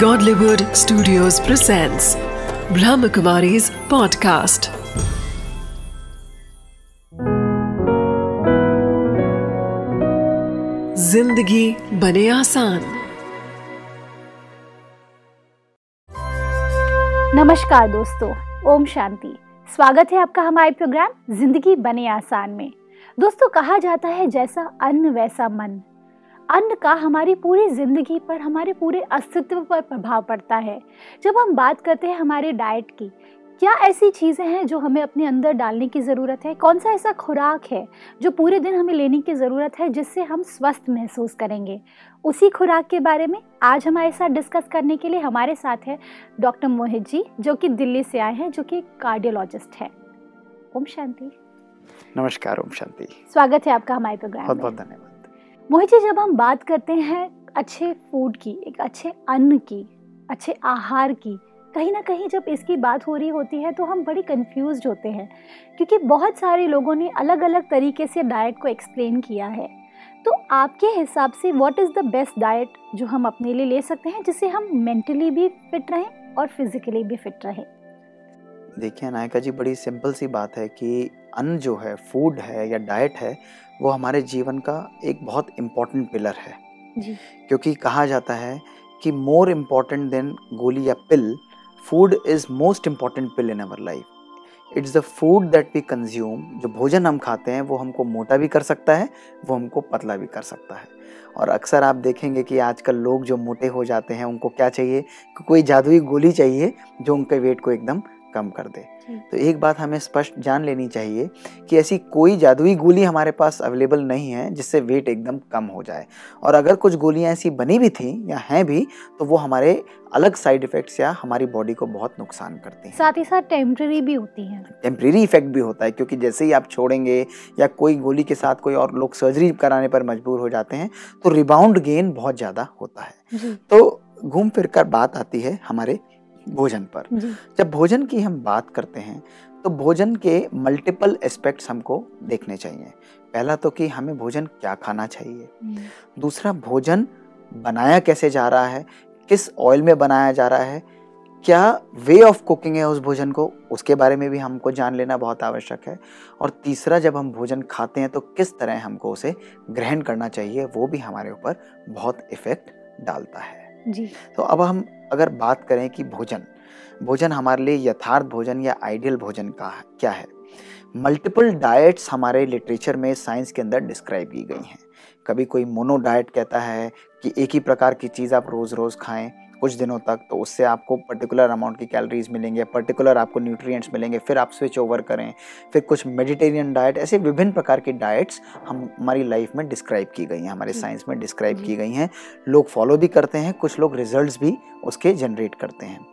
Godlywood Studios presents Brahmakumari's podcast. ज़िंदगी बने आसान। नमस्कार दोस्तों, ओम शांति। स्वागत है आपका हमारे प्रोग्राम ज़िंदगी बने आसान में। दोस्तों, कहा जाता है जैसा अन्न वैसा मन। अन्न का हमारी पूरी ज़िंदगी पर हमारे पूरे अस्तित्व पर प्रभाव पड़ता है। जब हम बात करते हैं हमारे डाइट की क्या ऐसी चीज़ें हैं जो हमें अपने अंदर डालने की ज़रूरत है? कौन सा ऐसा खुराक है जो पूरे दिन हमें लेने की ज़रूरत है जिससे हम स्वस्थ महसूस करेंगे? उसी खुराक के बारे में आज हमारे साथ डिस्कस करने के लिए हमारे साथ है डॉक्टर मोहित जी जो कि दिल्ली से आए हैं जो कि कार्डियोलॉजिस्ट है। ओम शांति। नमस्कार ओम शांति। स्वागत है आपका हमारे प्रोग्राम बहुत बहुत धन्यवाद। मोहित जी जब हम बात करते हैं अच्छे फ़ूड की, एक अच्छे अन्न की, अच्छे आहार की, कहीं ना कहीं जब इसकी बात हो रही होती है तो हम बड़ी कंफ्यूज होते हैं, क्योंकि बहुत सारे लोगों ने अलग अलग तरीके से डाइट को एक्सप्लेन किया है। तो आपके हिसाब से what is the best diet जो हम अपने लिए ले सकते हैं, जिससे हम मेंटली भी फिट रहें और फिजिकली भी फिट रहें? देखिए, नायका जी, बड़ी सिंपल सी बात है कि अन्न जो है फ़ूड है या डाइट है वो हमारे जीवन का एक बहुत इंपॉर्टेंट पिलर है। जी। क्योंकि कहा जाता है कि मोर इंपॉर्टेंट देन गोली या pill food is most important pill in our life it's the food that we consume जो भोजन हम खाते हैं वो हमको मोटा भी कर सकता है वो हमको पतला भी कर सकता है। और अक्सर आप देखेंगे कि आजकल लोग जो मोटे हो जाते हैं उनको क्या चाहिए? कोई जादुई गोली चाहिए जो उनके वेट को एकदम कम कर दे। तो एक बात हमें स्पष्ट जान लेनी चाहिए कि ऐसी कोई जादुई गोली हमारे पास अवेलेबल नहीं है जिससे वेट एकदम कम हो जाए। और अगर कुछ गोलियाँ ऐसी बनी भी थी या हैं भी तो वो हमारे अलग साइड इफ़ेक्ट्स या हमारी बॉडी को बहुत नुकसान करती हैं। साथ ही साथ टेम्प्रेरी भी होती हैं। टेम्प्रेरी इफ़ेक्ट भी होता है क्योंकि जैसे ही आप छोड़ेंगे या कोई गोली के साथ कोई और लोग सर्जरी कराने पर मजबूर हो जाते हैं तो रिबाउंड गेन बहुत ज़्यादा होता है। तो घूम फिर कर बात आती है हमारे भोजन पर। जब भोजन की हम बात करते हैं तो भोजन के मल्टीपल एस्पेक्ट्स हमको देखने चाहिए। पहला तो कि हमें भोजन क्या खाना चाहिए। हम्म, दूसरा भोजन बनाया कैसे जा रहा है? किस ऑयल में बनाया जा रहा है? क्या वे ऑफ़ कुकिंग है उस भोजन को? उसके बारे में भी हमको जान लेना बहुत आवश्यक है। और तीसरा जब हम भोजन खाते हैं तो किस तरह हमको उसे ग्रहण करना चाहिए वो भी हमारे ऊपर बहुत इफ़ेक्ट डालता है। जी। तो अब हम अगर बात करें कि भोजन भोजन हमारे लिए यथार्थ भोजन या आइडियल भोजन का क्या है? मल्टीपल डाइट्स हमारे लिटरेचर में साइंस के अंदर डिस्क्राइब की गई हैं। कभी कोई मोनो डाइट कहता है कि एक ही प्रकार की चीज़ आप रोज़ रोज़ खाएँ कुछ दिनों तक तो उससे आपको पर्टिकुलर अमाउंट की कैलोरीज मिलेंगे पर्टिकुलर आपको न्यूट्रिएंट्स मिलेंगे फिर आप स्विच ओवर करें फिर कुछ मेडिटेरियन डाइट ऐसे विभिन्न प्रकार की डाइट्स हम हमारी लाइफ में डिस्क्राइब की गई हैं हमारे साइंस में डिस्क्राइब की गई हैं। लोग फॉलो भी करते हैं कुछ लोग रिज़ल्ट भी उसके जनरेट करते हैं।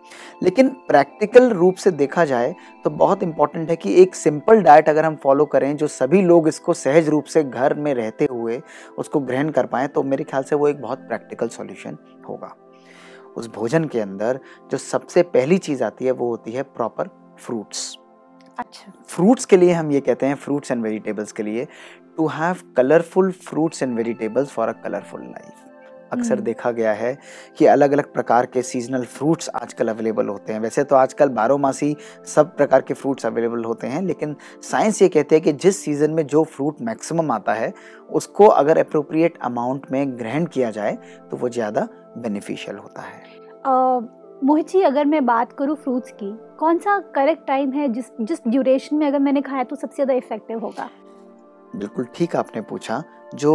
लेकिन प्रैक्टिकल रूप से देखा जाए तो बहुत इंपॉर्टेंट है कि एक सिंपल डाइट अगर हम फॉलो करें जो सभी लोग इसको सहज रूप से घर में रहते हुए उसको ग्रहण कर पाएँ तो मेरे ख्याल से वो एक बहुत प्रैक्टिकल सॉल्यूशन होगा। उस भोजन के अंदर जो सबसे पहली चीज़ आती है वो होती है प्रॉपर फ्रूट्स अच्छा। फ्रूट्स के लिए हम ये कहते हैं फ्रूट्स एंड वेजिटेबल्स के लिए to have colourful fruits and vegetables for a colourful life अक्सर हम्म। देखा गया है कि अलग अलग प्रकार के सीजनल फ्रूट्स आजकल अवेलेबल होते हैं। वैसे तो आजकल बारहमासी सब प्रकार के फ्रूट्स अवेलेबल होते हैं लेकिन साइंस ये कहते हैं कि जिस सीज़न में जो फ्रूट मैक्सिमम आता है उसको अगर अप्रोप्रिएट अमाउंट में ग्रहण किया जाए तो वो ज़्यादा बेनिफिशियल होता है। अ, मोहित जी अगर मैं बात करूँ फ्रूट्स की कौन सा करेक्ट टाइम है जिस जिस ड्यूरेशन में अगर मैंने खाया तो सबसे ज़्यादा इफ़ेक्टिव होगा? बिल्कुल ठीक आपने पूछा। जो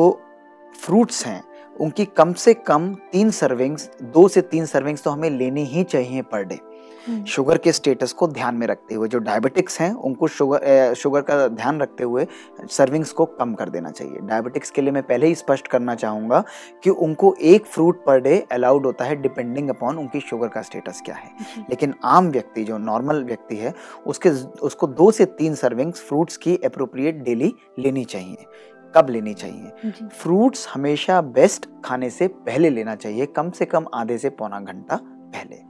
फ्रूट्स हैं उनकी कम से कम तीन सर्विंग्स दो से तीन सर्विंग्स तो हमें लेनी ही चाहिए पर डे। हम्म, शुगर के स्टेटस को ध्यान में रखते हुए जो डायबिटिक्स हैं उनको शुगर शुगर का ध्यान रखते हुए सर्विंग्स को कम कर देना चाहिए। डायबिटिक्स के लिए मैं पहले ही स्पष्ट करना चाहूँगा कि उनको एक फ्रूट पर डे अलाउड होता है डिपेंडिंग अपॉन उनकी शुगर का स्टेटस क्या है। लेकिन आम व्यक्ति जो नॉर्मल व्यक्ति है उसके उसको दो से तीन सर्विंग्स फ्रूट्स की अप्रोप्रिएट डेली लेनी चाहिए। कब लेनी चाहिए। फ्रूट्स हमेशा बेस्ट खाने से पहले लेना चाहिए कम से कम आधे से पौना घंटा पहले।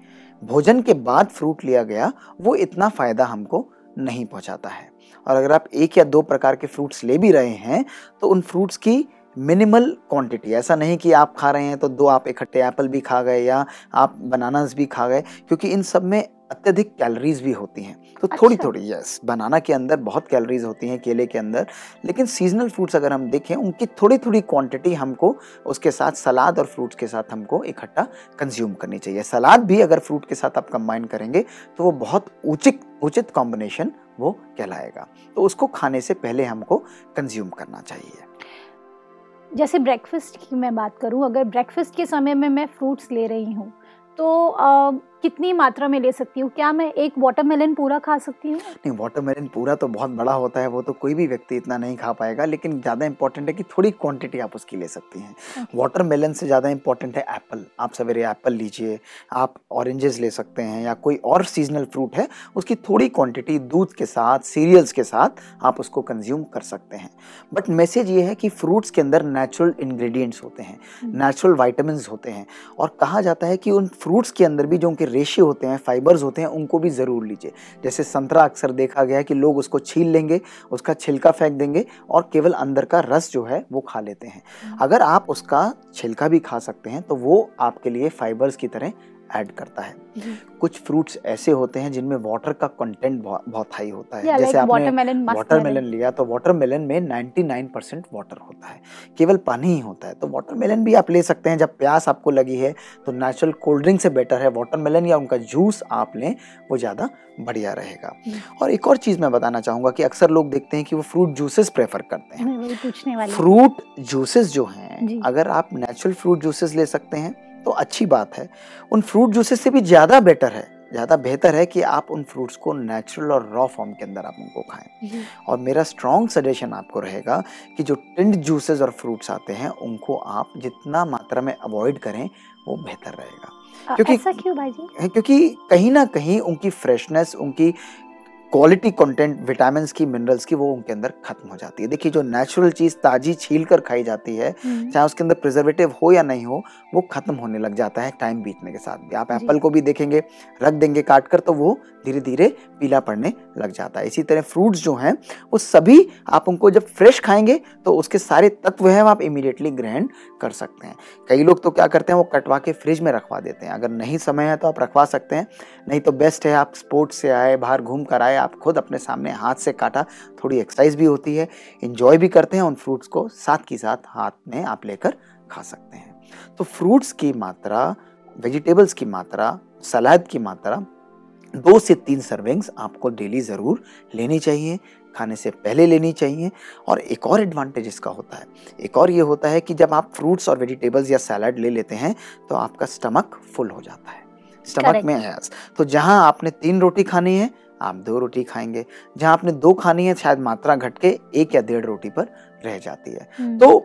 भोजन के बाद फ्रूट लिया गया वो इतना फ़ायदा हमको नहीं पहुंचाता है। और अगर आप एक या दो प्रकार के फ्रूट्स ले भी रहे हैं तो उन फ्रूट्स की मिनिमल क्वांटिटी ऐसा नहीं कि आप खा रहे हैं तो दो आप इकट्ठे एप्पल भी खा गए या आप बनानास भी खा गए क्योंकि इन सब में अत्यधिक कैलोरीज भी होती हैं। तो अच्छा। थोड़ी थोड़ी यस बनाना के अंदर बहुत कैलोरीज होती हैं केले के अंदर लेकिन सीजनल फ्रूट्स अगर हम देखें उनकी थोड़ी थोड़ी क्वांटिटी हमको उसके साथ सलाद और फ्रूट्स के साथ हमको इकट्ठा कंज्यूम करनी चाहिए। सलाद भी अगर फ्रूट के साथ आप कंबाइन करेंगे तो वो बहुत उचित उचित कॉम्बिनेशन वो कहलाएगा। तो उसको खाने से पहले हमको कंज्यूम करना चाहिए। जैसे ब्रेकफास्ट की मैं बात करूँ अगर ब्रेकफास्ट के समय में मैं फ्रूट्स ले रही हूँ तो अ, कितनी मात्रा में ले सकती हूँ? क्या मैं एक वाटरमेलन पूरा खा सकती हूँ? नहीं वाटरमेलन पूरा तो बहुत बड़ा होता है वो तो कोई भी व्यक्ति इतना नहीं खा पाएगा लेकिन ज़्यादा इंपॉर्टेंट है कि थोड़ी क्वांटिटी आप उसकी ले सकती हैं। वाटरमेलन से ज़्यादा इंपॉर्टेंट है एप्पल आप सवेरे एप्पल लीजिए आप ऑरेंजेस ले सकते हैं या कोई और सीजनल फ्रूट है उसकी थोड़ी क्वांटिटी दूध के साथ सीरियल्स के साथ आप उसको कंज्यूम कर सकते हैं। बट मैसेज ये है कि फ्रूट्स के अंदर नेचुरल इंग्रेडिएंट्स होते हैं नेचुरल वाइटामिन होते हैं और कहा जाता है कि उन फ्रूट्स के अंदर भी जो उनके रेशियो होते हैं फाइबर्स होते हैं उनको भी ज़रूर लीजिए। जैसे संतरा अक्सर देखा गया है कि लोग उसको छील लेंगे उसका छिलका फेंक देंगे और केवल अंदर का रस जो है वो खा लेते हैं। अगर आप उसका छिलका भी खा सकते हैं तो वो आपके लिए फाइबर्स की तरह ऐड करता है। कुछ फ्रूट्स ऐसे होते हैं जिनमें वाटर का कंटेंट बहुत हाई होता है। Yeah, जैसे like watermelon, वाटरमेलन लिया तो वाटरमेलन में 99 परसेंट वाटर होता है। केवल पानी ही होता है। तो वाटरमेलन भी आप ले सकते हैं। जब प्यास आपको लगी है तो नेचुरल कोल्ड ड्रिंक से बेटर है। वाटरमेलन या उनका जूस आप लें वो ज़्यादा बढ़िया रहेगा। और एक और चीज़ मैं बताना चाहूँगा कि अक्सर लोग देखते हैं कि वो फ्रूट जूसेस प्रेफर करते हैं। फ्रूट जूसेस जो जी। हैं अगर आप नेचुरल फ्रूट जूसेस ले सकते हैं तो अच्छी बात है। उन फ्रूट जूसेस से भी ज़्यादा बेटर है। ज़्यादा बेहतर है कि आप उन फ्रूट्स को नेचुरल और रॉ फॉर्म के अंदर आप उनको खाएँ। और मेरा स्ट्रॉन्ग सजेशन आपको रहेगा कि जो टिंड जूसेस और फ्रूट्स आते हैं उनको आप जितना मात्रा में अवॉइड करें वो बेहतर रहेगा। क्योंकि- ऐसा क्यों भाई जी? क्योंकि कहीं ना कहीं उनकी फ्रेशनेस उनकी क्वालिटी कंटेंट विटामिन की मिनरल्स की वो उनके अंदर खत्म हो जाती है। देखिए जो नेचुरल चीज़ ताजी छील कर खाई जाती है हम्म, चाहे उसके अंदर प्रिजर्वेटिव हो या नहीं हो वो खत्म होने लग जाता है टाइम बीतने के साथ भी। आप एप्पल को भी देखेंगे रख देंगे काट कर तो वो धीरे धीरे पीला पड़ने लग जाता है। इसी तरह फ्रूट्स जो हैं, वो सभी आप उनको जब फ्रेश खाएँगे तो उसके सारे तत्व हैं आप इमीडिएटली ग्रहण कर सकते हैं। कई लोग तो क्या करते हैं, वो कटवा के फ्रिज में रखवा देते हैं। अगर नहीं समय है तो आप रखवा सकते हैं। नहीं तो बेस्ट है, आप स्पोर्ट्स से आए, बाहर घूम कर आए, आप खुद अपने सामने हाथ से काटा, थोड़ी एक्सरसाइज भी होती है। इंजॉय भी करते हैं, उन फ्रूट्स को साथ की साथ हाथ में आप लेकर खा सकते हैं। तो फ्रूट्स की मात्रा वेजिटेबल्स की मात्रा सलाद की मात्रा दो से तीन सर्विंग्स आपको डेली ज़रूर लेनी चाहिए खाने से पहले लेनी चाहिए। और एक और एडवांटेज इसका होता है। एक और ये होता है कि जब आप फ्रूट्स और वेजिटेबल्स या सैलड ले लेते हैं तो आपका स्टमक फुल हो जाता है। स्टमक में yes. तो जहाँ आपने तीन रोटी खानी है आप दो रोटी खाएँगे। जहाँ आपने दो खानी है शायद मात्रा घट के एक या डेढ़ रोटी पर रह जाती है। हम्म, तो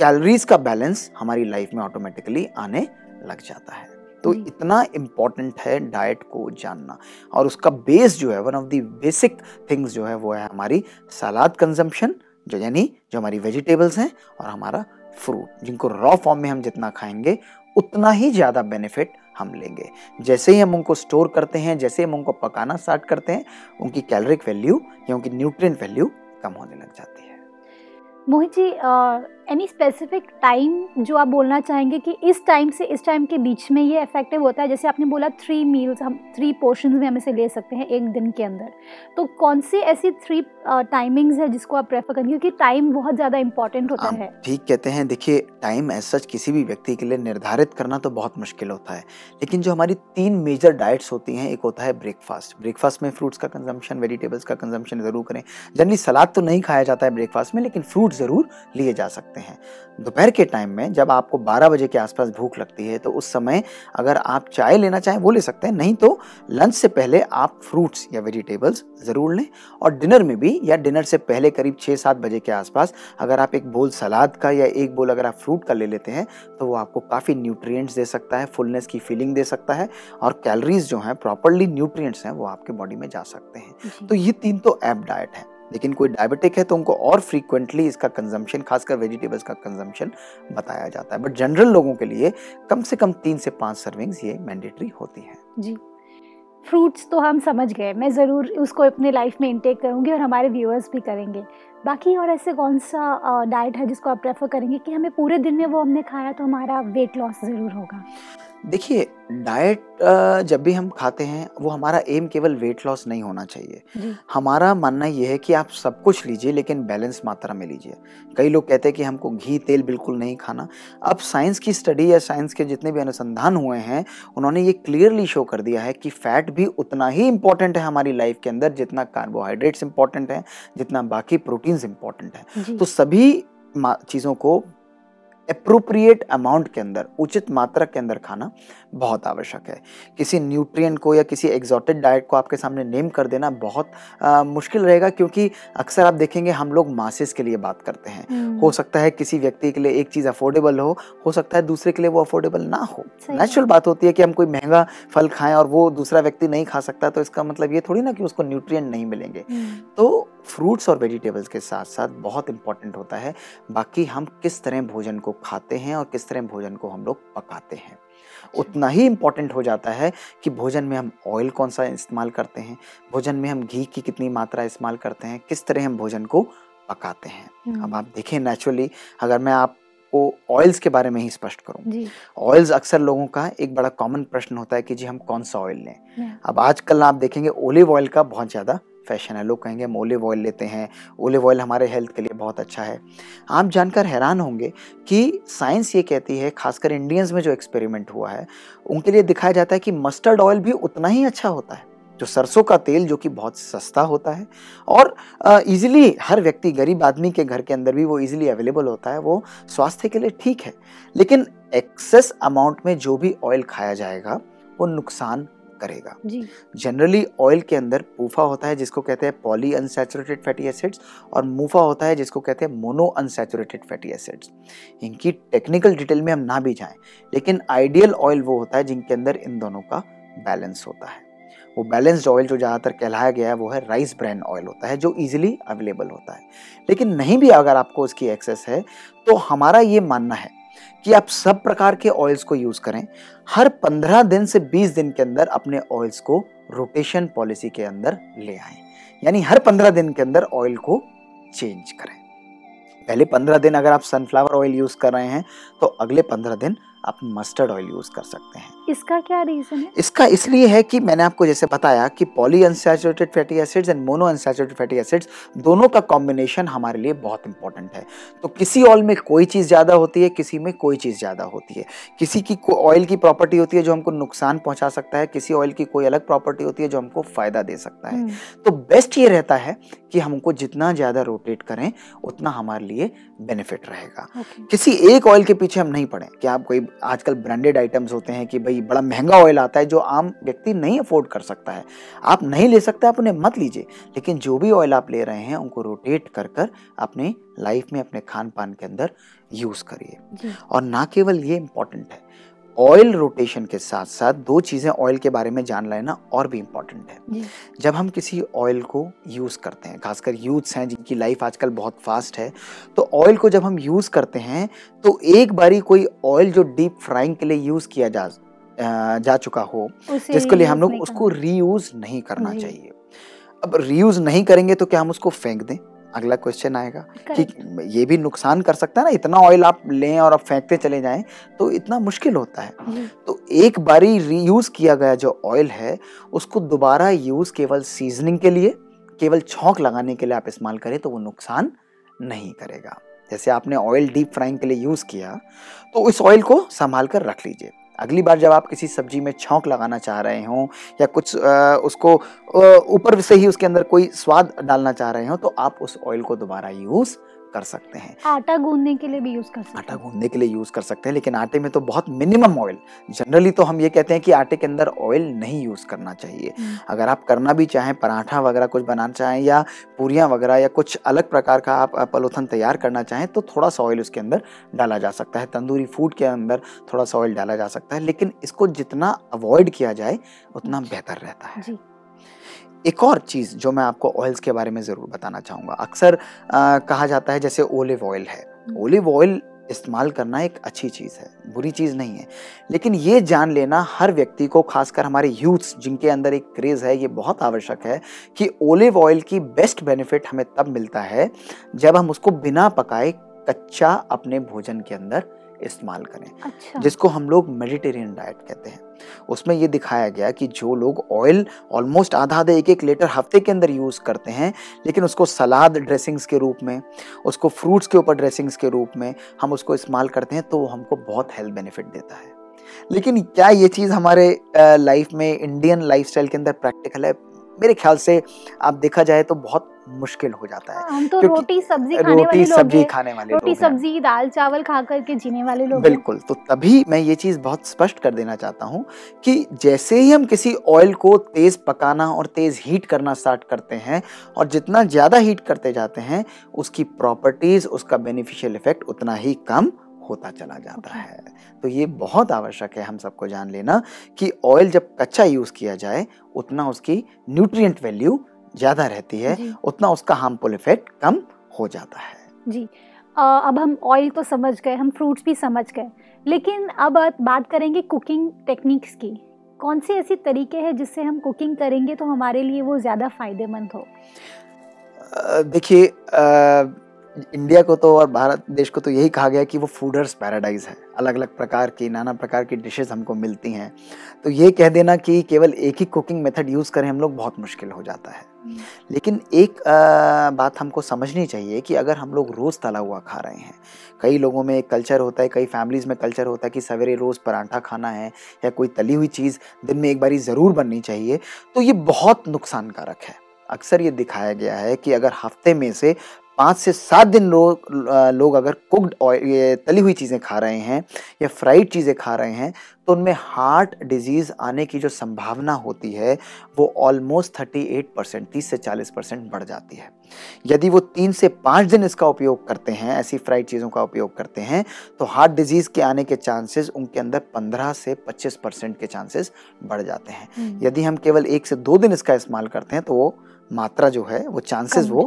कैलोरीज का बैलेंस हमारी लाइफ में ऑटोमेटिकली आने लग जाता है। तो इतना इंपॉर्टेंट है डाइट को जानना। और उसका बेस जो है one of the basic things जो है वो है हमारी सलाद कंजम्पशन जो यानी जो हमारी वेजिटेबल्स हैं और हमारा फ्रूट जिनको रॉ फॉर्म में हम जितना खाएँगे उतना ही ज़्यादा बेनिफिट हम लेंगे। जैसे ही हम उनको स्टोर करते हैं जैसे ही हम उनको पकाना स्टार्ट करते हैं उनकी कैलोरिक वैल्यू या उनकी न्यूट्रिएंट वैल्यू कम होने लग जाती है। Mohit ji any specific time जो आप बोलना चाहेंगे कि इस टाइम से इस टाइम के बीच में ये इफ़ेक्टिव होता है? जैसे आपने बोला थ्री मील्स हम थ्री पोर्शन में हम इसे ले सकते हैं एक दिन के अंदर। तो कौन सी ऐसी थ्री टाइमिंग्स है जिसको आप प्रेफर करेंगे? क्योंकि टाइम बहुत ज़्यादा इंपॉर्टेंट होता है। ठीक कहते हैं। देखिए टाइम एज सच किसी भी व्यक्ति के लिए निर्धारित करना तो बहुत मुश्किल होता है। लेकिन जो हमारी तीन मेजर डाइट्स होती हैं एक होता है ब्रेकफास्ट ब्रेकफास्ट में फ्रूट्स का कंजम्पशन वेजिटेबल्स का कंजम्पशन ज़रूर करें। जनरली सलाद तो नहीं खाया जाता है ब्रेकफास्ट में लेकिन फ्रूट ज़रूर लिए जा सकते हैं। दोपहर के टाइम में जब आपको 12 बजे के आसपास भूख लगती है तो उस समय अगर आप चाय लेना चाहें वो ले सकते हैं। नहीं तो लंच से पहले आप फ्रूट्स या वेजिटेबल्स ज़रूर लें और डिनर में भी या डिनर से पहले करीब छः सात बजे के आसपास अगर आप एक बोल सलाद का या एक बोल अगर आप फ्रूट का ले लेते हैं तो वो आपको काफ़ी न्यूट्रिएंट्स दे सकता है फुलनेस की फीलिंग दे सकता है और कैलोरीज जो हैं प्रॉपरली न्यूट्रिएंट्स हैं वो आपके बॉडी में जा सकते हैं। तो ये तीन तो ऐप डाइट है। लेकिन कोई डायबिटिक है तो उनको और फ्रीक्वेंटली इसका कंजम्पशन खासकर वेजिटेबल्स का कंजम्पशन बताया जाता है। बट जनरल लोगों के लिए कम से कम तीन से पाँच सर्विंग्स ये मैंडेटरी होती हैं। जी। फ्रूट्स तो हम समझ गए। मैं ज़रूर उसको अपने लाइफ में इंटेक करूँगी और हमारे व्यूअर्स भी करेंगे। बाकी और ऐसे कौन सा डाइट है जिसको आप प्रेफर करेंगे कि हमें पूरे दिन में वो हमने खाया तो हमारा वेट लॉस ज़रूर होगा? देखिए डाइट जब भी हम खाते हैं वो हमारा एम केवल वेट लॉस नहीं होना चाहिए। हमारा मानना ये है कि आप सब कुछ लीजिए लेकिन बैलेंस मात्रा में लीजिए। कई लोग कहते हैं कि हमको घी तेल बिल्कुल नहीं खाना। अब साइंस की स्टडी या साइंस के जितने भी अनुसंधान हुए हैं उन्होंने ये क्लियरली शो कर दिया है कि फैट भी उतना ही इंपॉर्टेंट है हमारी लाइफ के अंदर जितना कार्बोहाइड्रेट्स इंपॉर्टेंट है जितना बाकी प्रोटीन्स इंपॉर्टेंट है। तो सभी चीज़ों को अप्रोप्रिएट अमाउंट के अंदर उचित मात्रा के अंदर खाना बहुत आवश्यक है। किसी न्यूट्रिएंट को या किसी एग्जॉटिक डाइट को आपके सामने नेम कर देना बहुत आ, मुश्किल रहेगा क्योंकि अक्सर आप देखेंगे हम लोग मासेस के लिए बात करते हैं। हम्म, हो सकता है किसी व्यक्ति के लिए एक चीज़ अफोर्डेबल हो हो सकता है दूसरे के लिए वो अफोर्डेबल ना हो। नेचुरल बात। होती है कि हम कोई महँगा फल खाएँ और वो दूसरा व्यक्ति नहीं खा सकता तो इसका मतलब ये थोड़ी ना कि उसको न्यूट्रिएंट नहीं मिलेंगे। हम्म, तो फ्रूट्स और वेजिटेबल्स के साथ साथ बहुत इंपॉर्टेंट होता है बाकी हम किस तरह भोजन को खाते हैं और किस तरह भोजन को हम लोग पकाते हैं। उतना ही इंपॉर्टेंट हो जाता है कि भोजन में हम ऑयल कौन सा इस्तेमाल करते हैं भोजन में हम घी की कितनी मात्रा इस्तेमाल करते हैं किस तरह हम भोजन को पकाते हैं। हम्म, अब आप देखें नेचुरली अगर मैं आपको ऑयल्स के बारे में ही स्पष्ट करूँ ऑयल्स अक्सर लोगों का एक बड़ा कॉमन प्रश्न होता है कि जी हम कौन सा ऑयल लें? अब आजकल आप देखेंगे ओलिव ऑयल का बहुत ज़्यादा फ़ैशन है। लोग कहेंगे, हम ओलिव ऑयल लेते हैं। ओलिव ऑयल हमारे हेल्थ के लिए बहुत अच्छा है। आप जानकर हैरान होंगे कि साइंस ये कहती है, खासकर इंडियंस में जो एक्सपेरिमेंट हुआ है, उनके लिए दिखाया जाता है कि मस्टर्ड ऑयल भी उतना ही अच्छा होता है, जो सरसों का तेल, जो कि बहुत सस्ता होता है। और इजीली हर व्यक्ति, गरीब आदमी के घर के अंदर भी वो इजीली अवेलेबल होता है, वो स्वास्थ्य के लिए ठीक है। लेकिन एक्सेस अमाउंट में जो भी ऑयल खाया जाएगा, वो नुकसान करेगा। जनरली ऑयल के अंदर पूफा होता है जिसको कहते हैं पॉली अनसैचुरेटेड फैटी एसिड्स और मूफा होता है जिसको कहते हैं मोनो अनसैचुरेटेड फैटी एसिड्स इनकी टेक्निकल डिटेल में हम ना भी जाएँ लेकिन आइडियल ऑयल वो होता है जिनके अंदर इन दोनों का बैलेंस होता है। वो बैलेंस्ड ऑयल जो ज़्यादातर कहलाया गया है वो है राइस ब्रांड ऑयल होता है जो इजीली अवेलेबल होता है। लेकिन नहीं भी अगर आपको उसकी एक्सेस है तो हमारा ये मानना है कि आप सब प्रकार के ऑयल्स को यूज़ करें। हर 15 दिन से 20 दिन के अंदर अपने ऑयल्स को रोटेशन पॉलिसी के अंदर ले आए। यानी हर 15 दिन के अंदर ऑयल को चेंज करें। पहले 15 दिन अगर आप सनफ्लावर ऑयल यूज़ कर रहे हैं तो अगले 15 दिन आप मस्टर्ड ऑयल यूज़ कर सकते हैं। इसका क्या रीजन है? इसका इसलिए है कि मैंने आपको जैसे बताया कि polyunsaturated fatty acids and monounsaturated fatty acids दोनों का कॉम्बिनेशन हमारे लिए बहुत इंपॉर्टेंट है। तो किसी ऑयल में कोई चीज़ ज़्यादा होती है किसी में कोई चीज़ ज़्यादा होती है। किसी की ऑयल की प्रॉपर्टी होती है जो हमको नुकसान पहुँचा सकता है किसी ऑयल की कोई अलग प्रॉपर्टी होती है जो हमको फ़ायदा दे सकता है। हम्म, तो बेस्ट ये रहता है कि हमको जितना ज़्यादा रोटेट करें उतना हमारे लिए बेनिफिट रहेगा। किसी एक ऑयल के पीछे हम नहीं पड़े कि आप कोई आजकल ब्रांडेड आइटम्स होते हैं कि भाई बड़ा महँगा ऑयल आता है जो आम व्यक्ति नहीं अफोर्ड कर सकता है। आप नहीं ले सकते आप उन्हें मत लीजिए। लेकिन जो भी ऑयल आप ले रहे हैं उनको रोटेट कर कर अपने लाइफ में अपने खान पान के अंदर यूज़ करिए। और ना केवल ये इंपॉर्टेंट है ऑयल रोटेशन के साथ साथ दो चीज़ें ऑयल के बारे में जान लेना और भी इंपॉर्टेंट है। जब हम किसी ऑयल को यूज़ करते हैं खासकर यूथ्स हैं जिनकी लाइफ आजकल बहुत फास्ट है तो ऑयल को जब हम यूज़ करते हैं तो एक बारी कोई ऑयल जो डीप फ्राइंग के लिए यूज़ किया जा जा चुका हो जिसके लिए हम लोग उसको रीयूज नहीं करना चाहिए। अब रीयूज नहीं करेंगे तो क्या हम उसको फेंक दें? अगला क्वेश्चन आएगा कि ये भी नुकसान कर सकता है ना? इतना ऑयल आप लें और आप फेंकते चले जाएँ तो इतना मुश्किल होता है। तो एक बारी रीयूज किया गया जो ऑयल है उसको दोबारा यूज़ केवल सीजनिंग के लिए केवल छौंक लगाने के लिए आप इस्तेमाल करें तो वो नुकसान नहीं करेगा। जैसे आपने ऑयल डीप फ्राइंग के लिए यूज़ किया तो इस ऑयल को संभाल कर रख लीजिए। अगली बार जब आप किसी सब्ज़ी में छौंक लगाना चाह रहे हों या कुछ आ, उसको ऊपर से ही उसके अंदर कोई स्वाद डालना चाह रहे हो तो आप उस ऑयल को दोबारा यूज़ कर सकते हैं। आटा गूंदने के लिए भी यूज़ कर सकते हैं। आटा गूंदने के लिए यूज़ कर सकते हैं लेकिन आटे में तो बहुत मिनिमम ऑयल जनरली तो हम ये कहते हैं कि आटे के अंदर ऑयल नहीं यूज़ करना चाहिए। हम्म, अगर आप करना भी चाहें पराठा वगैरह कुछ बनाना चाहें या पूरियाँ वगैरह या कुछ अलग प्रकार का आप पलोथन तैयार करना चाहें तो थोड़ा सा ऑयल उसके अंदर डाला जा सकता है। तंदूरी फ़ूड के अंदर थोड़ा सा ऑयल डाला जा सकता है लेकिन इसको जितना अवॉइड किया जाए उतना बेहतर रहता है। जी। एक और चीज़ जो मैं आपको ऑयल्स के बारे में ज़रूर बताना चाहूँगा। अक्सर कहा जाता है जैसे ओलिव ऑयल है। ओलिव ऑयल इस्तेमाल करना एक अच्छी चीज़ है बुरी चीज़ नहीं है। लेकिन ये जान लेना हर व्यक्ति को खासकर हमारे यूथ्स जिनके अंदर एक क्रेज़ है ये बहुत आवश्यक है कि ओलिव ऑयल की बेस्ट बेनिफिट हमें तब मिलता है जब हम उसको बिना पकाए कच्चा अपने भोजन के अंदर इस्तेमाल करें। अच्छा। जिसको हम लोग मेडिटेरियन डाइट कहते हैं। उसमें ये दिखाया गया कि जो लोग ऑयल ऑलमोस्ट आधा आधा एक एक लीटर हफ़्ते के अंदर यूज़ करते हैं लेकिन उसको सलाद ड्रेसिंग्स के रूप में उसको फ्रूट्स के ऊपर ड्रेसिंग्स के रूप में हम उसको इस्तेमाल करते हैं तो वो हमको बहुत हेल्थ बेनिफिट देता है। लेकिन क्या ये चीज़ हमारे लाइफ में इंडियन लाइफस्टाइल के अंदर प्रैक्टिकल है? मेरे ख्याल से आप देखा जाए तो बहुत मुश्किल हो जाता है हाँ, हम तो रोटी सब्ज़ी खाने रोटी लोग सब्ज़ी। खाने वाले रोटी सब्ज़ी दाल चावल खा करके जीने वाले लोग बिल्कुल तो तभी मैं ये चीज़ बहुत स्पष्ट कर देना चाहता हूँ कि जैसे ही हम किसी ऑयल को तेज़ पकाना और तेज़ हीट करना स्टार्ट करते हैं और जितना ज़्यादा हीट करते जाते हैं उसकी प्रॉपर्टीज़ उसका बेनिफिशियल इफ़ेक्ट उतना ही कम होता चला जाता Okay. है तो ये बहुत आवश्यक है हम सबको जान लेना कि ऑयल जब कच्चा यूज़ किया जाए उतना उसकी न्यूट्रिएंट वैल्यू ज़्यादा रहती है उतना उसका हार्मफुल इफ़ेक्ट कम हो जाता है। जी। आ, अब हम ऑयल तो समझ गए हम फ्रूट्स भी समझ गए लेकिन अब बात करेंगे कुकिंग टेक्निक्स की। कौन से ऐसे तरीके हैं जिससे हम कुकिंग करेंगे तो हमारे लिए वो ज़्यादा फ़ायदेमंद हो? देखिए इंडिया को तो और भारत देश को तो यही कहा गया कि वो फूडर्स पैराडाइज है। अलग अलग प्रकार की नाना प्रकार की डिशेस हमको मिलती हैं। तो ये कह देना कि केवल एक ही कुकिंग मेथड यूज़ करें हम लोग बहुत मुश्किल हो जाता है। लेकिन एक अ, बात हमको समझनी चाहिए कि अगर हम लोग रोज़ तला हुआ खा रहे हैं कई लोगों में एक कल्चर होता है कई फैमिलीज़ में कल्चर होता है कि सवेरे रोज़ पराठा खाना है या कोई तली हुई चीज़ दिन में एक बारी ज़रूर बननी चाहिए तो ये बहुत नुकसानकारक है। अक्सर ये दिखाया गया है कि अगर हफ़्ते में से पाँच से सात दिन लोग लोग अगर कुकड ऑयल ये तली हुई चीज़ें खा रहे हैं या फ्राइड चीज़ें खा रहे हैं तो उनमें हार्ट डिज़ीज़ आने की जो संभावना होती है वो ऑलमोस्ट थर्टी एट परसेंट तीस से चालीस परसेंट बढ़ जाती है। यदि वो तीन से पाँच दिन इसका उपयोग करते हैं ऐसी फ्राइड चीज़ों का उपयोग करते हैं तो हार्ट डिज़ीज़ के आने के चांसेस उनके अंदर पंद्रह से पच्चीस परसेंट के चांसेस बढ़ जाते हैं। हम्म, यदि हम केवल एक से दो दिन इसका इस्तेमाल करते हैं तो वो मात्रा जो है वो चांसेस वो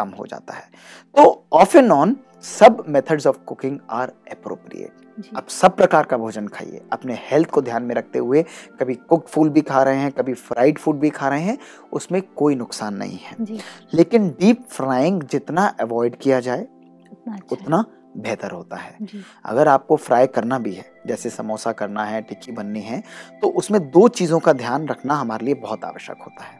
कम हो जाता है। तो ऑफ़ एंड ऑन सब methods of cooking are appropriate आप सब प्रकार का भोजन खाइए। अपने हेल्थ को ध्यान में रखते हुए कभी कुक फ़ूड भी खा रहे हैं कभी फ्राइड फ़ूड भी खा रहे हैं उसमें कोई नुकसान नहीं है। लेकिन डीप फ्राइंग जितना अवॉइड किया जाए उतना अच्छा उतना बेहतर होता है। अगर आपको फ्राई करना भी है जैसे समोसा करना है टिक्की बननी है तो उसमें दो चीज़ों का ध्यान रखना हमारे लिए बहुत आवश्यक होता है।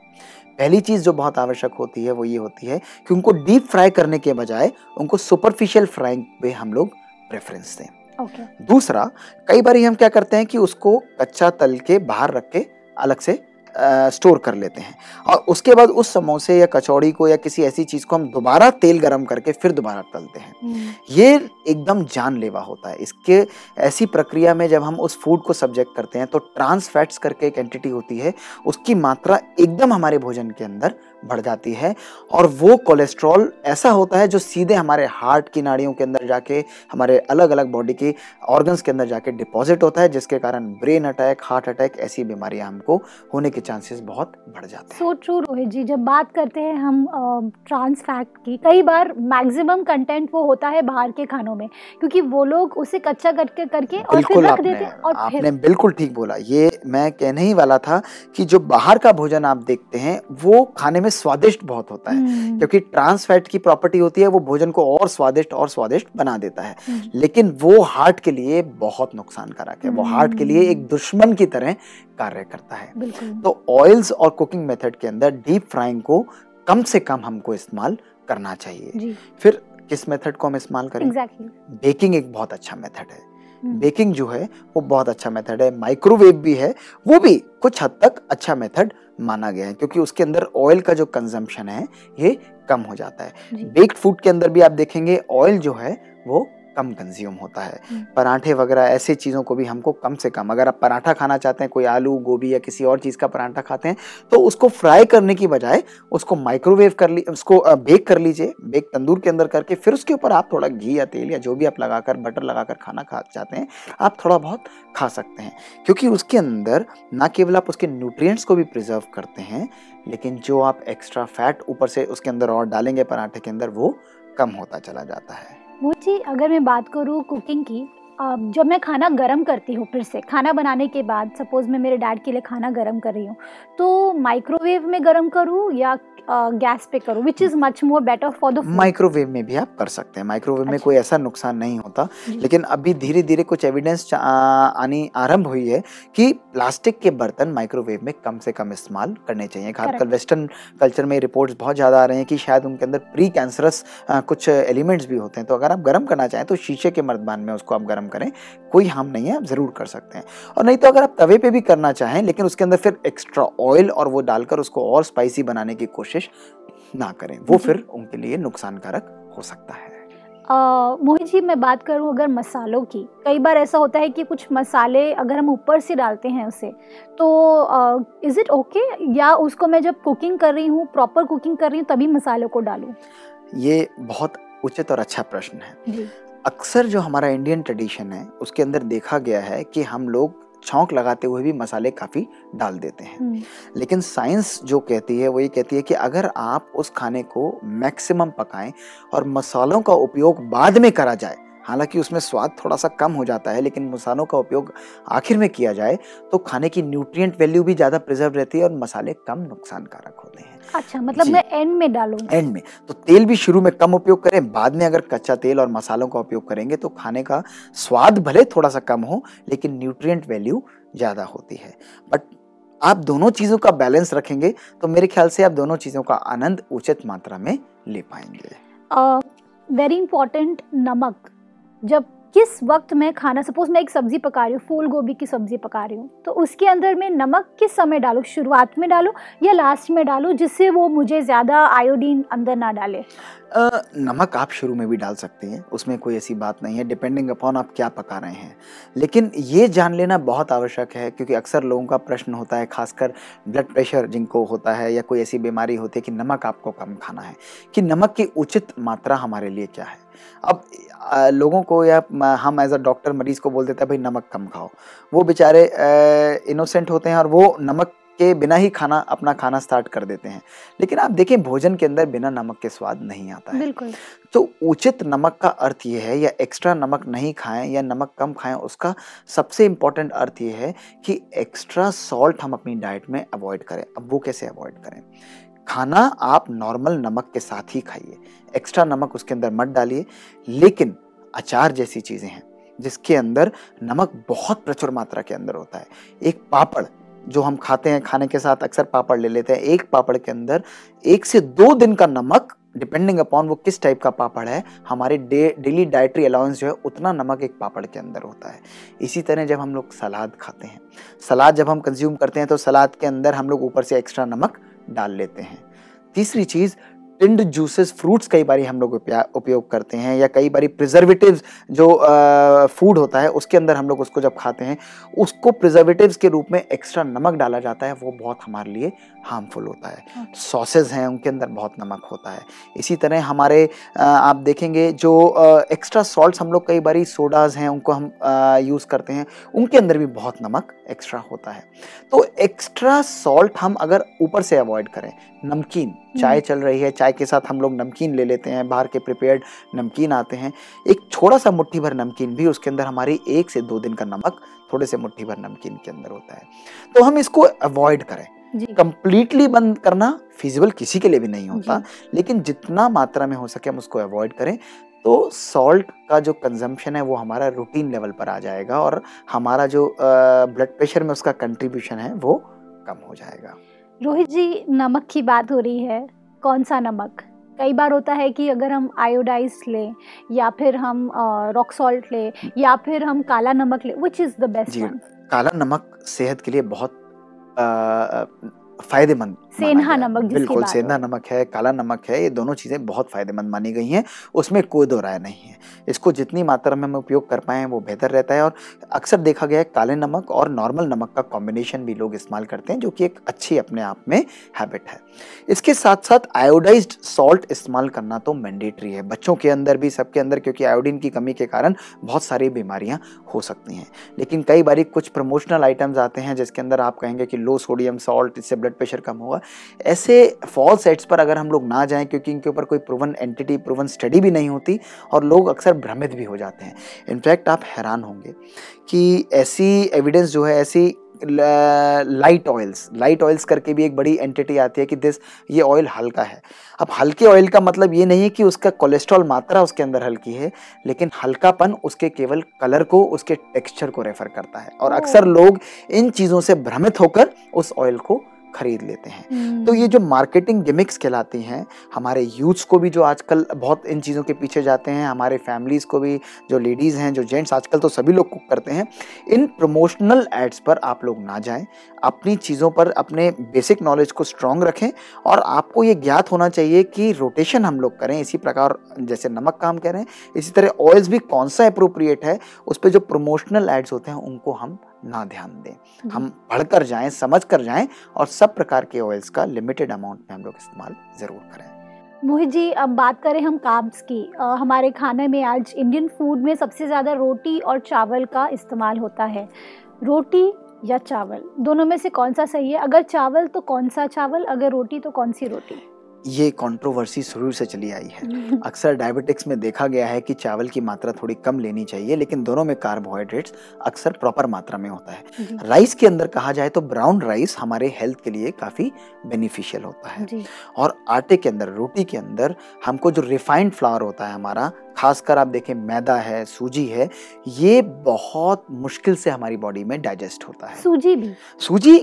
पहली चीज़ जो बहुत आवश्यक होती है वो ये होती है कि उनको डीप फ्राई करने के बजाय उनको सुपरफिशियल फ्राइंग पे हम लोग प्रेफरेंस दें okay. दूसरा कई बार हम क्या करते हैं कि उसको कच्चा तल के बाहर रख के अलग से स्टोर कर लेते हैं। और उसके बाद उस समोसे या कचौड़ी को या किसी ऐसी चीज़ को हम दोबारा तेल गरम करके फिर दोबारा तलते हैं। हम्म, ये एकदम जानलेवा होता है। इसके ऐसी प्रक्रिया में जब हम उस फ़ूड को सब्जेक्ट करते हैं तो ट्रांस फैट्स करके एक एंटिटी होती है। उसकी मात्रा एकदम हमारे भोजन के अंदर बढ़ जाती है। और वो कोलेस्ट्रॉल ऐसा होता है जो सीधे हमारे हार्ट की नाड़ियों के अंदर जाके हमारे अलग अलग बॉडी के ऑर्गन्स के अंदर जाके डिपॉजिट होता है जिसके कारण ब्रेन अटैक हार्ट अटैक ऐसी बीमारियाँ हमको होने के चांसेस बहुत बढ़ जाते हैं। सो ट्रू रोहित जी जब बात करते हैं हम ट्रांस फैट की कई बार मैक्सिमम कंटेंट वो होता है बाहर के खानों में क्योंकि वो लोग उसे कच्चा करके करके और फिर बिल्कुल रख देते हैं और आपने बिल्कुल ठीक बोला। ये मैं कहने ही वाला था कि जो बाहर का भोजन आप देखते हैं वो खाने में स्वादिष्ट बहुत होता है। हम्म, क्योंकि ट्रांस फैट की प्रॉपर्टी होती है वो भोजन को और स्वादिष्ट और स्वादिष्ट बना देता है। हम्म, लेकिन वो हार्ट के लिए बहुत नुकसानकारक है। वो हार्ट के लिए एक दुश्मन की तरह कार्य करता है। तो ऑयल्स और कुकिंग मेथड के अंदर डीप फ्राइंग को कम से कम हमको इस्तेमाल करना चाहिए। फिर किस मेथड को हम इस्तेमाल करें? बेकिंग एक बहुत अच्छा मेथड है। हम्म। बेकिंग जो है वो बहुत अच्छा मेथड है। माइक्रोवेव भी है। वो भी कुछ हद तक अच्छा मेथड माना गया है क्योंकि उसके अंदर ऑयल का जो कंजम्पशन है ये कम हो जाता है। बेक्ड फ़ूड के अंदर भी आप देखेंगे ऑयल जो है वो कम कंज्यूम होता है। हम्म। पराठे वगैरह ऐसे चीज़ों को भी हमको कम से कम अगर आप पराठा खाना चाहते हैं कोई आलू गोभी या किसी और चीज़ का पराठा खाते हैं तो उसको फ्राई करने की बजाय उसको माइक्रोवेव कर ली उसको बेक कर लीजिए। बेक तंदूर के अंदर करके फिर उसके ऊपर आप थोड़ा घी या तेल या जो भी आप लगाकर बटर लगाकर खाना खा चाहते हैं आप थोड़ा बहुत खा सकते हैं। क्योंकि उसके अंदर ना केवल आप उसके न्यूट्रिएंट्स को भी प्रिजर्व करते हैं लेकिन जो आप एक्स्ट्रा फैट ऊपर से उसके अंदर और डालेंगे पराठे के अंदर वो कम होता चला जाता है। मोची अगर मैं बात करूँ कुकिंग की जब मैं खाना गरम करती हूँ फिर से खाना बनाने के बाद सपोज़ मैं मेरे डैड के लिए खाना गरम कर रही हूँ तो माइक्रोवेव में गरम करूँ या गैस पे करूँ? Which is much more better for the microwave में भी आप कर सकते हैं। माइक्रोवेव अच्छा। में। कोई ऐसा नुकसान नहीं होता। लेकिन अभी धीरे धीरे कुछ एविडेंस आनी आरंभ हुई है कि प्लास्टिक के बर्तन माइक्रोवेव में कम से कम इस्तेमाल करने चाहिए। खासकर वेस्टर्न कल्चर में रिपोर्ट्स बहुत ज़्यादा आ रहे हैं कि शायद उनके अंदर प्री कैंसरस कुछ एलिमेंट्स भी होते हैं। तो अगर आप गर्म करना चाहें तो शीशे के मर्दबान में उसको आप गर्म करें कोई हार्म नहीं है आप ज़रूर कर सकते हैं। और नहीं तो अगर आप तवे पे भी करना चाहें लेकिन उसके अंदर फिर एक्स्ट्रा ऑयल और वो डालकर उसको और स्पाइसी बनाने की कोशिश ना करें। वो फिर उनके लिए नुकसानकारक हो सकता है। मोहित जी मैं बात करूँ अगर मसालों की। कई बार ऐसा होता है कि कुछ मसाले अगर हम ऊपर से डालते हैं उसे तो इज़ इट ओके या उसको मैं जब कुकिंग कर रही हूँ प्रॉपर कुकिंग कर रही हूँ तभी मसालों को डालूं? ये बहुत उचित और अच्छा प्रश्न है। जी। अक्सर जो हमारा इंडियन ट्रेडिशन है उसके अंदर देखा गया है कि हम लोग छौंक लगाते हुए भी मसाले काफ़ी डाल देते हैं। हम्म, लेकिन साइंस जो कहती है वो ये कहती है कि अगर आप उस खाने को मैक्सिमम पकाएँ और मसालों का उपयोग बाद में करा जाए हालाँकि उसमें स्वाद थोड़ा सा कम हो जाता है लेकिन मसालों का उपयोग आखिर में किया जाए तो खाने की न्यूट्रिएंट वैल्यू भी ज़्यादा प्रिजर्व रहती है और मसाले कम नुकसानकारक होते हैं। अच्छा मतलब मैं एंड में डालूं एंड में। तो तेल भी शुरू में कम उपयोग करें बाद में अगर कच्चा तेल और मसालों का उपयोग करेंगे तो खाने का स्वाद भले थोड़ा सा कम हो लेकिन न्यूट्रिएंट वैल्यू ज़्यादा होती है। बट आप दोनों चीज़ों का बैलेंस रखेंगे तो मेरे ख्याल से आप दोनों चीज़ों का आनंद उचित मात्रा में ले पाएँगे। वेरी इंपॉर्टेंट नमक। जब किस वक्त मैं खाना सपोज़ मैं एक सब्ज़ी पका रही हूँ फूल गोभी की सब्ज़ी पका रही हूँ तो उसके अंदर मैं नमक किस समय डालूँ? शुरुआत में डालूँ या लास्ट में डालूँ जिससे वो मुझे ज़्यादा आयोडीन अंदर ना डाले? अ, नमक आप शुरू में भी डाल सकते हैं उसमें कोई ऐसी बात नहीं है डिपेंडिंग अपॉन आप क्या पका रहे हैं। लेकिन ये जान लेना बहुत आवश्यक है क्योंकि अक्सर लोगों का प्रश्न होता है खासकर ब्लड प्रेशर जिनको होता है या कोई ऐसी बीमारी होती है कि नमक आपको कम खाना है कि नमक की उचित मात्रा हमारे लिए क्या है? अब लोगों को या हम एज अ डॉक्टर मरीज़ को बोल देते हैं भाई नमक कम खाओ। वो बेचारे इनोसेंट होते हैं और वो नमक के बिना ही खाना अपना खाना स्टार्ट कर देते हैं। लेकिन आप देखें भोजन के अंदर बिना नमक के स्वाद नहीं आता है। बिल्कुल। तो उचित नमक का अर्थ ये है या एक्स्ट्रा नमक नहीं खाएँ या नमक कम खाएँ उसका सबसे इंपॉर्टेंट अर्थ ये है कि एक्स्ट्रा सॉल्ट हम अपनी डाइट में अवॉइड करें। अब वो कैसे अवॉइड करें? खाना आप नॉर्मल नमक के साथ ही खाइए। एक्स्ट्रा नमक उसके अंदर मत डालिए। लेकिन अचार जैसी चीज़ें हैं, जिसके अंदर नमक बहुत प्रचुर मात्रा के अंदर होता है। एक पापड़ जो हम खाते हैं खाने के साथ, अक्सर पापड़ ले लेते हैं। एक पापड़ के अंदर एक से दो दिन का नमक डिपेंडिंग अपॉन वो किस टाइप का पापड़ है, हमारे डेली डाइटरी अलाउंस जो है, उतना नमक एक पापड़ के अंदर होता है। इसी तरह जब हम लोग सलाद खाते हैं, सलाद जब हम कंज्यूम करते हैं तो सलाद के अंदर हम लोग ऊपर से एक्स्ट्रा नमक डाल लेते हैं। तीसरी चीज़ टिंड जूसेस फ्रूट्स कई बार हम लोग उपया- उपयोग करते हैं या कई बार प्रिजर्वेटिव जो फ़ूड होता है उसके अंदर हम लोग उसको जब खाते हैं उसको प्रिजर्वेटिव्स के रूप में एक्स्ट्रा नमक डाला जाता है वो बहुत हमारे लिए हार्मफुल होता है। सॉसेज हैं उनके अंदर बहुत नमक होता है। इसी तरह हमारे आप देखेंगे जो एक्स्ट्रा सॉल्ट हम लोग कई बार सोडाज हैं उनको हम यूज़ करते हैं उनके अंदर भी बहुत नमक एक्स्ट्रा होता है। तो एक्स्ट्रा सॉल्ट हम अगर ऊपर से अवॉइड करें नमकीन। चाय चल रही है चाय के साथ हम लोग नमकीन ले लेते हैं बाहर के प्रिपेयर्ड नमकीन आते हैं। एक छोटा सा मुट्ठी भर नमकीन भी उसके अंदर हमारी एक से दो दिन का नमक थोड़े से मुट्ठी भर नमकीन के अंदर होता है। तो हम इसको अवॉइड करें। कंप्लीटली बंद करना फिजिबल किसी के लिए भी नहीं होता लेकिन जितना मात्रा में हो सके हम उसको अवॉइड करें। तो सॉल्ट का जो कंजम्पशन है वो हमारा रूटीन लेवल पर आ जाएगा और हमारा जो ब्लड प्रेशर में उसका कंट्रीब्यूशन है वो कम हो जाएगा। रोहित जी नमक की बात हो रही है। कौन सा नमक? कई बार होता है कि अगर हम आयोडाइज लें या फिर हम रॉक सॉल्ट लें या फिर हम काला नमक लें विच इज़ द बेस्ट काला नमक सेहत के लिए बहुत फ़ायदेमंद सेंधा नमक बिल्कुल सेंधा नमक है काला नमक है ये दोनों चीज़ें बहुत फ़ायदेमंद मानी गई हैं। उसमें कोई दो राय नहीं है। इसको जितनी मात्रा में हम उपयोग कर पाएँ वो बेहतर रहता है और अक्सर देखा गया है काले नमक और नॉर्मल नमक का कॉम्बिनेशन भी लोग इस्तेमाल करते हैं जो कि एक अच्छी अपने आप में हैबिट है। इसके साथ साथ आयोडाइज सॉल्ट इस्तेमाल करना तो मैंडेटरी है। बच्चों के अंदर भी सबके अंदर क्योंकि आयोडीन की कमी के कारण बहुत सारी बीमारियाँ हो सकती हैं। लेकिन कई बारी कुछ प्रमोशनल आइटम्स आते हैं जिसके अंदर आप कहेंगे कि लो सोडियम सॉल्ट इससे ब्लड ब्लड प्रेशर कम होगा ऐसे फॉल्स सेट्स पर अगर हम लोग ना जाएँ क्योंकि इनके ऊपर कोई प्रूवन एंटिटी प्रूवन स्टडी भी नहीं होती और लोग अक्सर भ्रमित भी हो जाते हैं। इनफैक्ट आप हैरान होंगे कि ऐसी एविडेंस जो है ऐसी लाइट ऑयल्स लाइट ऑयल्स करके भी एक बड़ी एंटिटी आती है कि दिस ये ऑयल हल्का है। अब हल्के ऑयल का मतलब ये नहीं है कि उसका कोलेस्ट्रॉल मात्रा उसके अंदर हल्की है लेकिन हल्कापन उसके केवल कलर को उसके टेक्सचर को रेफर करता है। और अक्सर लोग इन चीज़ों से भ्रमित होकर उस ऑयल को खरीद लेते हैं हम्म। तो ये जो मार्केटिंग गिमिक्स कहलाती हैं हमारे यूथ्स को भी जो आजकल बहुत इन चीज़ों के पीछे जाते हैं हमारे फैमिलीज़ को भी जो लेडीज़ हैं जो जेंट्स आजकल तो सभी लोग कुक करते हैं इन प्रमोशनल एड्स पर आप लोग ना जाएँ अपनी चीज़ों पर अपने बेसिक नॉलेज को स्ट्रॉन्ग रखें और आपको ये ज्ञात होना चाहिए कि रोटेशन हम लोग करें इसी प्रकार जैसे नमक का हम कह रहे हैं इसी तरह ऑयल्स भी कौन सा अप्रोप्रिएट है उस पर जो प्रमोशनल एड्स होते हैं उनको हम ना ध्यान दें। हम पढ़कर जाएँ समझ कर जाएँ और सब प्रकार के ऑयल्स का लिमिटेड अमाउंट में हम लोग इस्तेमाल ज़रूर करें। मोहित जी अब बात करें हम काब्स की। अ, हमारे खाने में आज इंडियन फ़ूड में सबसे ज़्यादा रोटी और चावल का इस्तेमाल होता है। रोटी या चावल? दोनों में से कौन सा सही है? अगर चावल तो कौन सा चावल? अगर रोटी तो कौन सी रोटी? ये कंट्रोवर्सी शुरू से चली आई है। अक्सर डायबिटिक्स में देखा गया है कि चावल की मात्रा थोड़ी कम लेनी चाहिए लेकिन दोनों में कार्बोहाइड्रेट्स अक्सर प्रॉपर मात्रा में होता है। राइस के अंदर कहा जाए तो ब्राउन राइस हमारे हेल्थ के लिए काफ़ी बेनिफिशियल होता है। और आटे के अंदर रोटी के अंदर हमको जो रिफाइंड फ्लावर होता है हमारा खासकर आप देखें मैदा है सूजी है ये बहुत मुश्किल से हमारी बॉडी में डाइजेस्ट होता है। सूजी भी? सूजी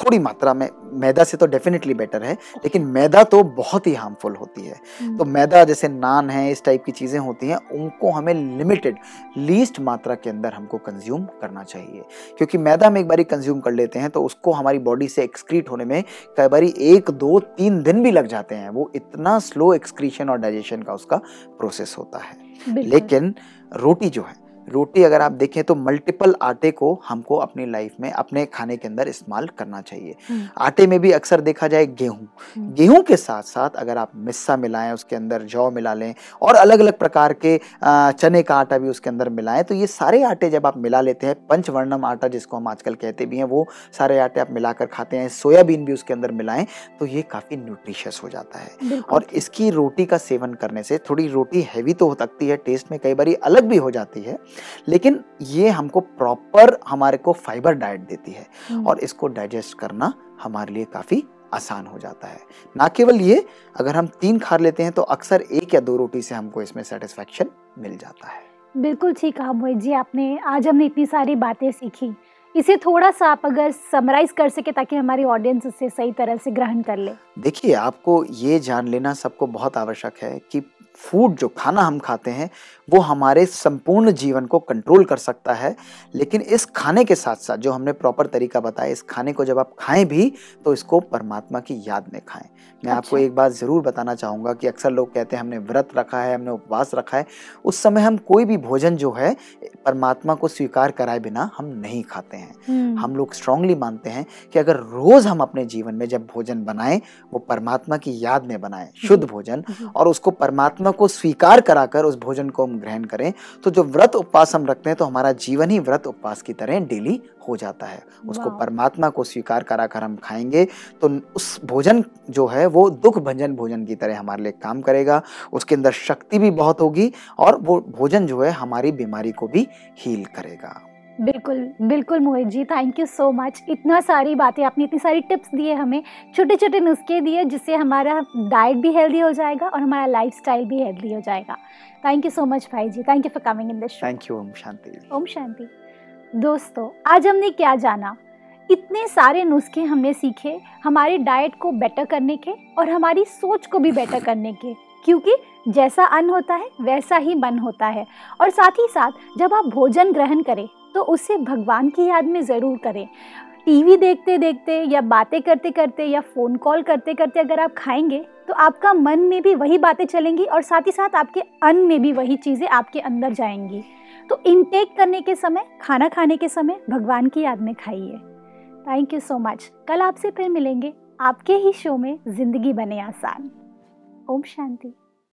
थोड़ी मात्रा में मैदा से तो डेफिनेटली बेटर है लेकिन मैदा तो बहुत ही हार्मफुल होती है। तो मैदा जैसे नान है इस टाइप की चीज़ें होती हैं उनको हमें लिमिटेड लीस्ट मात्रा के अंदर हमको कंज्यूम करना चाहिए। क्योंकि मैदा हम एक बारी कंज्यूम कर लेते हैं तो उसको हमारी बॉडी से एक्सक्रीट होने में कई बारी एक दो तीन दिन भी लग जाते हैं। वो इतना स्लो एक्सक्रीशन और डाइजेशन का उसका प्रोसेस होता है। लेकिन रोटी जो है रोटी अगर आप देखें तो मल्टीपल आटे को हमको अपनी लाइफ में अपने खाने के अंदर इस्तेमाल करना चाहिए। हम्म, आटे में भी अक्सर देखा जाए गेहूँ। हम्म। गेहूँ के साथ साथ अगर आप मिस्सा मिलाएँ उसके अंदर जौ मिला लें और अलग अलग प्रकार के चने का आटा भी उसके अंदर मिलाएँ तो ये सारे आटे जब आप मिला लेते हैं पंचवर्णम आटा जिसको हम आजकल कहते भी हैं वो सारे आटे आप मिलाकर खाते हैं सोयाबीन भी उसके अंदर मिलाएँ तो ये काफ़ी न्यूट्रिशियस हो जाता है। और इसकी रोटी का सेवन करने से थोड़ी रोटी हैवी तो हो सकती है टेस्ट में कई बार अलग भी हो जाती है लेकिन ये हमको प्रॉपर हमारे को फाइबर डाइट देती है हम्म, और इसको डाइजेस्ट करना हमारे लिए काफ़ी आसान हो जाता है। ना केवल ये अगर हम तीन खा लेते हैं तो अक्सर एक या दो रोटी से हमको इसमें सेटिस्फेक्शन मिल जाता है। बिल्कुल ठीक कहा मोहित जी आपने आज हमने इतनी सारी बातें सीखी। इसे थोड़ा सा आप अगर समराइज कर सके ताकि हमारी ऑडियंस इसे सही तरह से ग्रहण कर ले देखिए आपको ये जान लेना सबको बहुत आवश्यक है कि फ़ूड जो खाना हम खाते हैं वो हमारे संपूर्ण जीवन को कंट्रोल कर सकता है लेकिन इस खाने के साथ साथ जो हमने प्रॉपर तरीका बताया इस खाने को जब आप खाएँ भी तो इसको परमात्मा की याद में खाएँ मैं अच्छा। आपको। एक बात ज़रूर बताना चाहूँगा कि अक्सर लोग कहते हैं हमने व्रत रखा है हमने उपवास रखा है उस समय हम कोई भी भोजन जो है परमात्मा को स्वीकार कराए बिना हम नहीं खाते हैं। हम्म, हम लोग स्ट्रांगली मानते हैं कि अगर रोज हम अपने जीवन में जब भोजन बनाएँ वो परमात्मा की याद में बनाएँ शुद्ध भोजन और उसको परमात्मा को स्वीकार कराकर उस भोजन को हम ग्रहण करें तो जो व्रत उपवास हम रखते हैं तो हमारा जीवन ही व्रत उपवास की तरह डेली हो जाता है। उसको परमात्मा को स्वीकार कराकर हम खाएँगे तो उस भोजन जो है वो दुख भंजन भोजन की तरह हमारे लिए काम करेगा उसके अंदर शक्ति भी बहुत होगी और वो भोजन जो है हमारी बीमारी को भी हील करेगा। बिल्कुल बिल्कुल Mohit ji thank you so much इतना सारी बातें आपने इतनी सारी टिप्स दिए हमें छोटे छोटे नुस्खे दिए जिससे हमारा डाइट भी हेल्दी हो जाएगा और हमारा लाइफस्टाइल भी हेल्दी हो जाएगा। थैंक यू सो मच भाई जी thank you for coming in this show thank you ओम शांति। ओम शांति। दोस्तों आज हमने क्या जाना? इतने सारे नुस्खे हमने सीखे हमारी डाइट को बेटर करने के और हमारी सोच को भी बेटर करने के। क्योंकि जैसा अन्न होता है वैसा ही मन होता है। और साथ ही साथ जब आप भोजन ग्रहण करें तो उसे भगवान की याद में ज़रूर करें। टीवी देखते देखते या बातें करते करते या फ़ोन कॉल करते करते अगर आप खाएँगे तो आपका मन में भी वही बातें चलेंगी और साथ ही साथ आपके अन्न में भी वही चीज़ें आपके अंदर जाएँगी। तो इनटेक करने के समय, खाना खाने के समय भगवान की याद में खाइए। थैंक यू सो मच कल आपसे फिर मिलेंगे। आपके ही शो में ज़िंदगी बने आसान। ओम शांति।